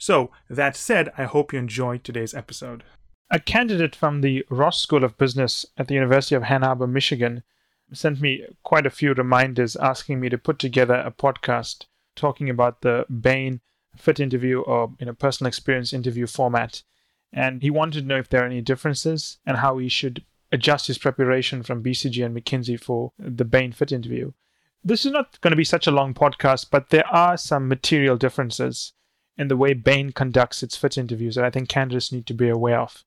So, that said, I hope you enjoyed today's episode. A candidate from the Ross School of Business at the University of Ann Arbor, Michigan, sent me quite a few reminders asking me to put together a podcast talking about the Bain fit interview or you know personal experience interview format. And he wanted to know if there are any differences and how he should adjust his preparation from BCG and McKinsey for the Bain fit interview. This is not going to be such a long podcast, but there are some material differences in the way Bain conducts its fit interviews that I think candidates need to be aware of.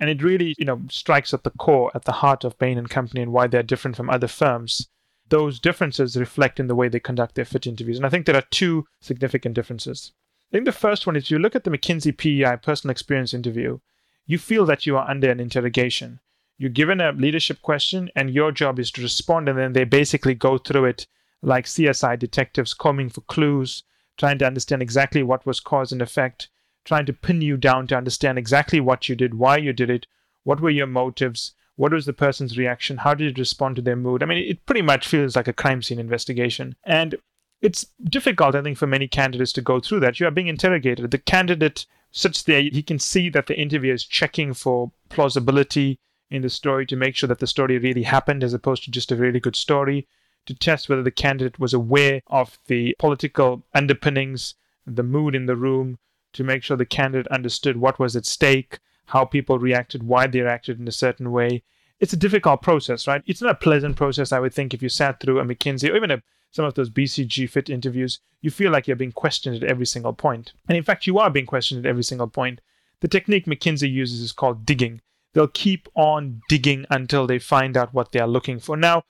And it really, you know, strikes at the core, at the heart of Bain and Company and why they're different from other firms. Those differences reflect in the way they conduct their fit interviews. And I think there are two significant differences. I think the first one is you look at the McKinsey PEI personal experience interview, you feel that you are under an interrogation. You're given a leadership question, and your job is to respond, and then they basically go through it like CSI detectives combing for clues, trying to understand exactly what was cause and effect, trying to pin you down to understand exactly what you did, why you did it, what were your motives, what was the person's reaction, how did it respond to their mood. I mean, it pretty much feels like a crime scene investigation. And it's difficult, I think, for many candidates to go through that. You are being interrogated. The candidate sits there, he can see that the interviewer is checking for plausibility in the story to make sure that the story really happened as opposed to just a really good story to test whether the candidate was aware of the political underpinnings, the mood in the room, to make sure the candidate understood what was at stake, how people reacted, why they reacted in a certain way. It's a difficult process, right? It's not a pleasant process, I would think, if you sat through a McKinsey or even a, some of those BCG fit interviews, you feel like you're being questioned at every single point. And in fact, you are being questioned at every single point. The technique McKinsey uses is called digging. They'll keep on digging until they find out what they are looking for. Now,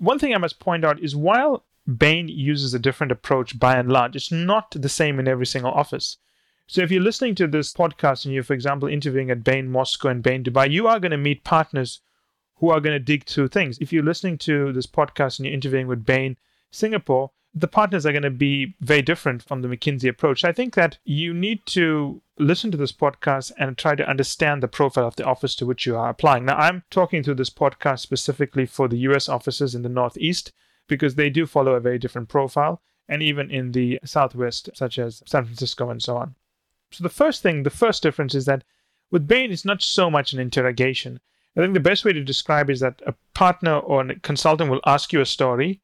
one thing I must point out is while Bain uses a different approach by and large, it's not the same in every single office. So if you're listening to this podcast and you're, for example, interviewing at Bain Moscow and Bain Dubai, you are going to meet partners who are going to dig through things. If you're listening to this podcast and you're interviewing with Bain Singapore, the partners are going to be very different from the McKinsey approach. I think that you need to listen to this podcast and try to understand the profile of the office to which you are applying. Now, I'm talking to this podcast specifically for the US offices in the Northeast because they do follow a very different profile, and even in the Southwest, such as San Francisco and so on. So, the first thing, the first difference is that with Bain, it's not so much an interrogation. I think the best way to describe is that a partner or a consultant will ask you a story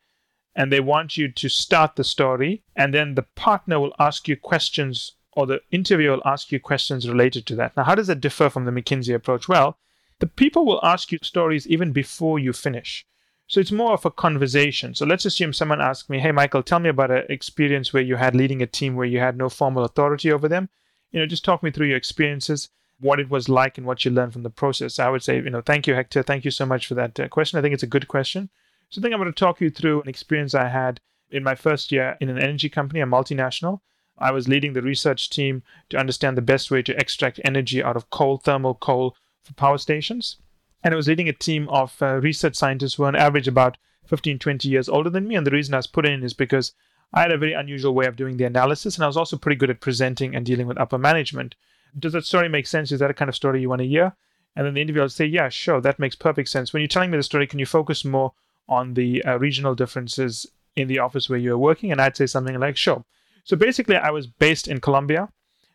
and they want you to start the story, and then the partner will ask you questions or the interviewer will ask you questions related to that. Now, how does that differ from the McKinsey approach? Well, the people will ask you stories even before you finish. So it's more of a conversation. So let's assume someone asks me, Hey, Michael, tell me about an experience where you had leading a team where you had no formal authority over them. You know, just talk me through your experiences, what it was like, and what you learned from the process. I would say, you know, thank you, Hector. Thank you so much for that uh, question. I think it's a good question. So I think I'm going to talk you through an experience I had in my first year in an energy company, a multinational. I was leading the research team to understand the best way to extract energy out of coal, thermal coal for power stations. And I was leading a team of uh, research scientists who were on average about 15, 20 years older than me. And the reason I was put in is because I had a very unusual way of doing the analysis, and I was also pretty good at presenting and dealing with upper management. Does that story make sense? Is that a kind of story you want to hear? And then the interviewer will say, Yeah, sure, that makes perfect sense. When you're telling me the story, can you focus more on the uh, regional differences in the office where you're working? And I'd say something like, Sure. So basically, I was based in Colombia.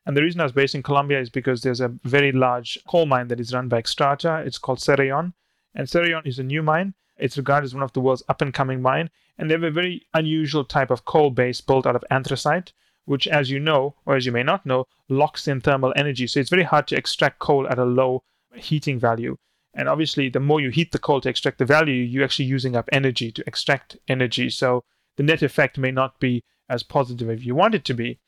And the reason I was based in Colombia is because there's a very large coal mine that is run by Xstrata. It's called Cerrejón. And Cerrejón is a new mine. It's regarded as one of the world's up and coming mine. And they have a very unusual type of coal base built out of anthracite, which, as you know, or as you may not know, locks in thermal energy. So it's very hard to extract coal at a low heating value. And obviously, the more you heat the coal to extract the value, you're actually using up energy to extract energy. So the net effect may not be as positive as you want it to be.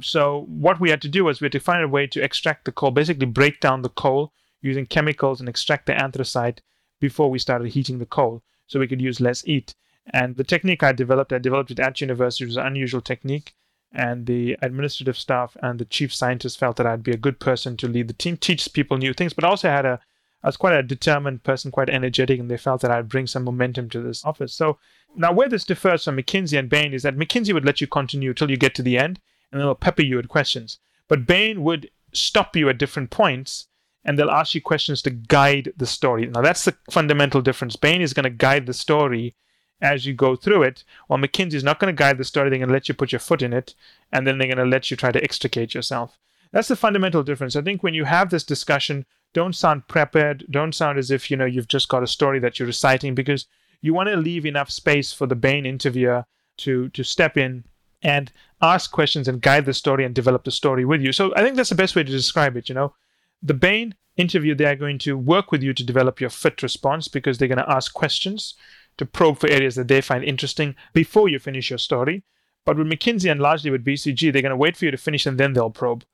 So what we had to do was we had to find a way to extract the coal, basically break down the coal using chemicals and extract the anthracite before we started heating the coal, so we could use less heat. And the technique I developed, I developed it at university, it was an unusual technique. and the administrative staff and the chief scientist felt that I'd be a good person to lead the team, teach people new things, but also had a I was quite a determined person, quite energetic, and they felt that I'd bring some momentum to this office. So now where this differs from McKinsey and Bain is that McKinsey would let you continue till you get to the end, and they'll pepper you with questions. But Bain would stop you at different points and they'll ask you questions to guide the story. Now, that's the fundamental difference. Bain is going to guide the story as you go through it, while McKinsey is not going to guide the story. They're going to let you put your foot in it, and then they're going to let you try to extricate yourself. That's the fundamental difference. I think when you have this discussion, don't sound prepared. Don't sound as if you know you've just got a story that you're reciting because you want to leave enough space for the Bain interviewer to to step in and ask questions and guide the story and develop the story with you. So I think that's the best way to describe it. You know, the Bain interview, they are going to work with you to develop your fit response because they're going to ask questions to probe for areas that they find interesting before you finish your story. But with McKinsey and largely with BCG, they're going to wait for you to finish and then they'll probe.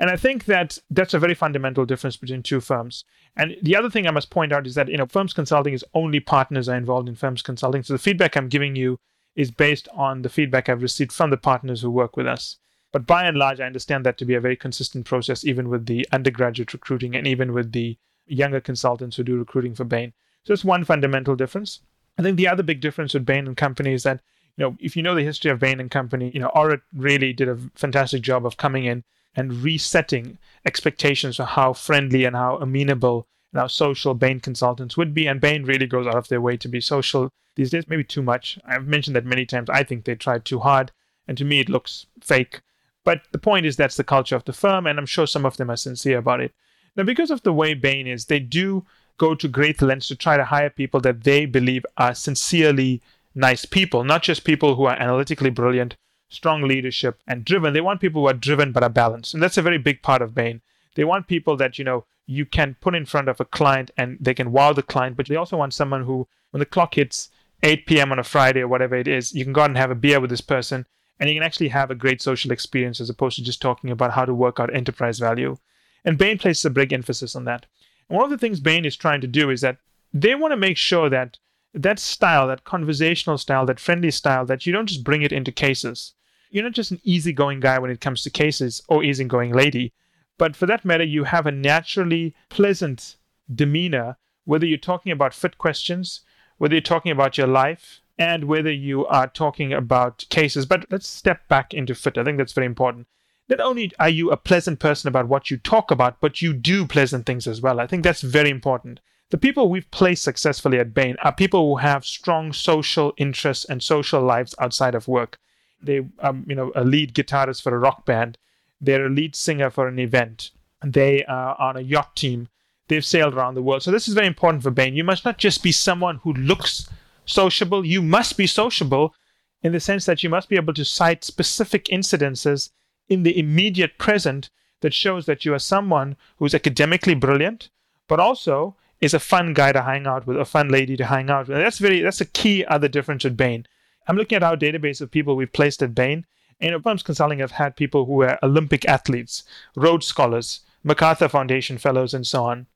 And I think that that's a very fundamental difference between two firms. And the other thing I must point out is that you know firms consulting is only partners are involved in firms consulting. So the feedback I'm giving you is based on the feedback I've received from the partners who work with us. But by and large, I understand that to be a very consistent process, even with the undergraduate recruiting and even with the younger consultants who do recruiting for Bain. So that's one fundamental difference. I think the other big difference with Bain and Company is that, you know, if you know the history of Bain and Company, you know, Orit really did a fantastic job of coming in and resetting expectations of how friendly and how amenable and how social Bain consultants would be. And Bain really goes out of their way to be social these days, maybe too much. I've mentioned that many times. I think they tried too hard. And to me, it looks fake. But the point is, that's the culture of the firm. And I'm sure some of them are sincere about it. Now, because of the way Bain is, they do go to great lengths to try to hire people that they believe are sincerely nice people, not just people who are analytically brilliant strong leadership and driven. They want people who are driven but are balanced. And that's a very big part of Bain. They want people that, you know, you can put in front of a client and they can wow the client, but they also want someone who, when the clock hits 8 p.m. on a Friday or whatever it is, you can go out and have a beer with this person and you can actually have a great social experience as opposed to just talking about how to work out enterprise value. And Bain places a big emphasis on that. And one of the things Bain is trying to do is that they want to make sure that that style, that conversational style, that friendly style, that you don't just bring it into cases you're not just an easygoing guy when it comes to cases or easygoing lady, but for that matter, you have a naturally pleasant demeanor, whether you're talking about fit questions, whether you're talking about your life, and whether you are talking about cases. But let's step back into fit. I think that's very important. Not only are you a pleasant person about what you talk about, but you do pleasant things as well. I think that's very important. The people we've placed successfully at Bain are people who have strong social interests and social lives outside of work. They, um, you know, a lead guitarist for a rock band. They're a lead singer for an event. They are on a yacht team. They've sailed around the world. So this is very important for Bain. You must not just be someone who looks sociable. You must be sociable in the sense that you must be able to cite specific incidences in the immediate present that shows that you are someone who's academically brilliant, but also is a fun guy to hang out with, a fun lady to hang out with. And that's very that's a key other difference with Bain. I'm looking at our database of people we've placed at Bain. And at Firms Consulting have had people who were Olympic athletes, Rhodes Scholars, MacArthur Foundation Fellows, and so on.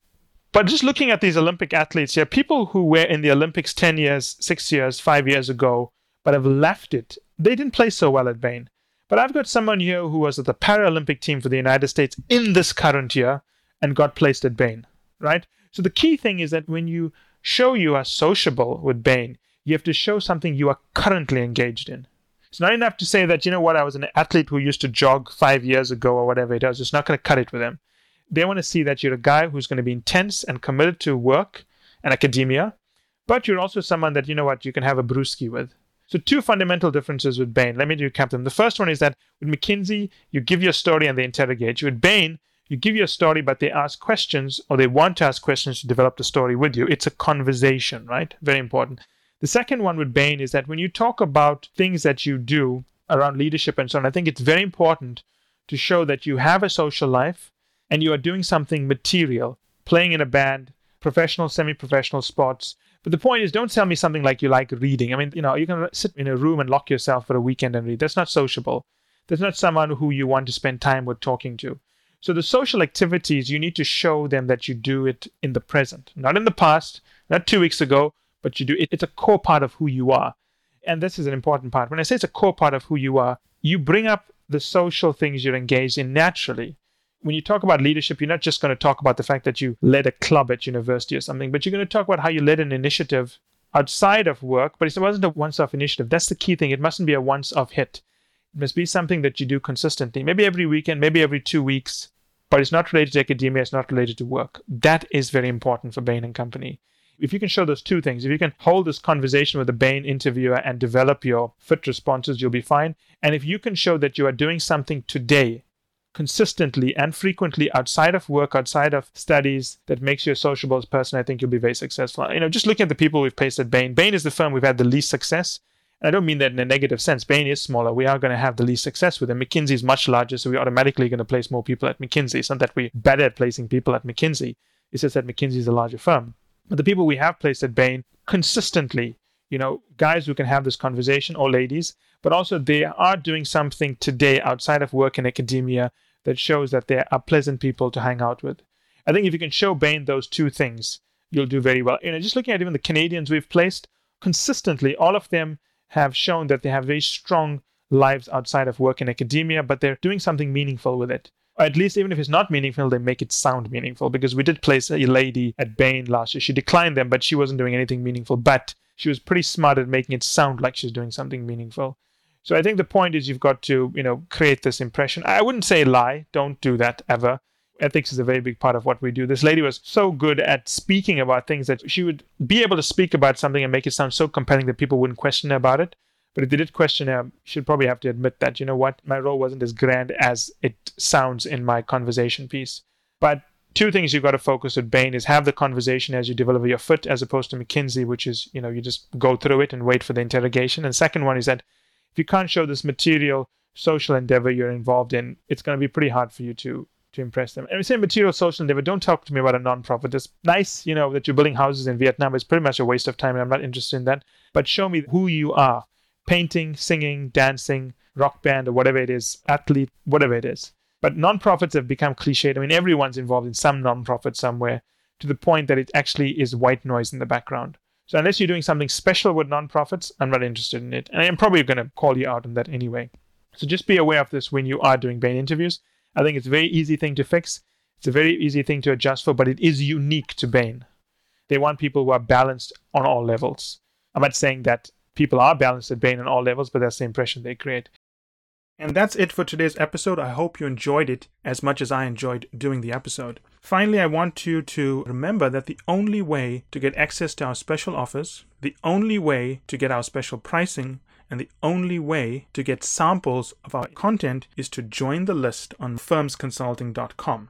But just looking at these Olympic athletes here, people who were in the Olympics 10 years, 6 years, 5 years ago, but have left it, they didn't play so well at Bain. But I've got someone here who was at the Paralympic team for the United States in this current year and got placed at Bain, right? So the key thing is that when you show you are sociable with Bain, you have to show something you are currently engaged in. It's not enough to say that, you know what, I was an athlete who used to jog five years ago or whatever it is. It's not going to cut it with them. They want to see that you're a guy who's going to be intense and committed to work and academia, but you're also someone that, you know what, you can have a brewski with. So, two fundamental differences with Bain. Let me recap them. The first one is that with McKinsey, you give your story and they interrogate you. With Bain, you give your story, but they ask questions or they want to ask questions to develop the story with you. It's a conversation, right? Very important. The second one with Bain is that when you talk about things that you do around leadership and so on, I think it's very important to show that you have a social life and you are doing something material, playing in a band, professional, semi professional sports. But the point is, don't tell me something like you like reading. I mean, you know, you can sit in a room and lock yourself for a weekend and read. That's not sociable. That's not someone who you want to spend time with talking to. So the social activities, you need to show them that you do it in the present, not in the past, not two weeks ago, but you do it, it's a core part of who you are. And this is an important part. When I say it's a core part of who you are, you bring up the social things you're engaged in naturally. When you talk about leadership, you're not just going to talk about the fact that you led a club at university or something, but you're going to talk about how you led an initiative outside of work, but it wasn't a once off initiative. That's the key thing. It mustn't be a once off hit. It must be something that you do consistently, maybe every weekend, maybe every two weeks, but it's not related to academia, it's not related to work. That is very important for Bain and Company. If you can show those two things, if you can hold this conversation with the Bain interviewer and develop your fit responses, you'll be fine. And if you can show that you are doing something today consistently and frequently outside of work, outside of studies that makes you a sociable person, I think you'll be very successful. You know, just looking at the people we've placed at Bain, Bain is the firm we've had the least success. And I don't mean that in a negative sense. Bain is smaller. We are going to have the least success with them. McKinsey is much larger, so we're automatically going to place more people at McKinsey. It's not that we're better at placing people at McKinsey. It's just that McKinsey is a larger firm. But the people we have placed at Bain consistently, you know, guys who can have this conversation or ladies, but also they are doing something today outside of work in academia that shows that they are pleasant people to hang out with. I think if you can show Bain those two things, you'll do very well. You know, just looking at even the Canadians we've placed, consistently, all of them have shown that they have very strong lives outside of work in academia, but they're doing something meaningful with it. At least, even if it's not meaningful, they make it sound meaningful. Because we did place a lady at Bain last year. She declined them, but she wasn't doing anything meaningful. But she was pretty smart at making it sound like she's doing something meaningful. So I think the point is you've got to, you know, create this impression. I wouldn't say lie. Don't do that ever. Ethics is a very big part of what we do. This lady was so good at speaking about things that she would be able to speak about something and make it sound so compelling that people wouldn't question her about it. But if they did question her, she'd probably have to admit that, you know what, my role wasn't as grand as it sounds in my conversation piece. But two things you've got to focus with Bain is have the conversation as you develop your foot, as opposed to McKinsey, which is, you know, you just go through it and wait for the interrogation. And second one is that if you can't show this material social endeavor you're involved in, it's going to be pretty hard for you to to impress them. And we say material social endeavor. Don't talk to me about a non-profit. It's nice, you know, that you're building houses in Vietnam. It's pretty much a waste of time, and I'm not interested in that. But show me who you are: painting, singing, dancing, rock band, or whatever it is, athlete, whatever it is. But non-profits have become cliched. I mean, everyone's involved in some non-profit somewhere, to the point that it actually is white noise in the background. So unless you're doing something special with nonprofits, I'm not interested in it. And I'm probably going to call you out on that anyway. So just be aware of this when you are doing Bain interviews. I think it's a very easy thing to fix. It's a very easy thing to adjust for, but it is unique to Bain. They want people who are balanced on all levels. I'm not saying that people are balanced at Bain on all levels, but that's the impression they create. And that's it for today's episode. I hope you enjoyed it as much as I enjoyed doing the episode. Finally, I want you to remember that the only way to get access to our special offers, the only way to get our special pricing, and the only way to get samples of our content is to join the list on firmsconsulting.com.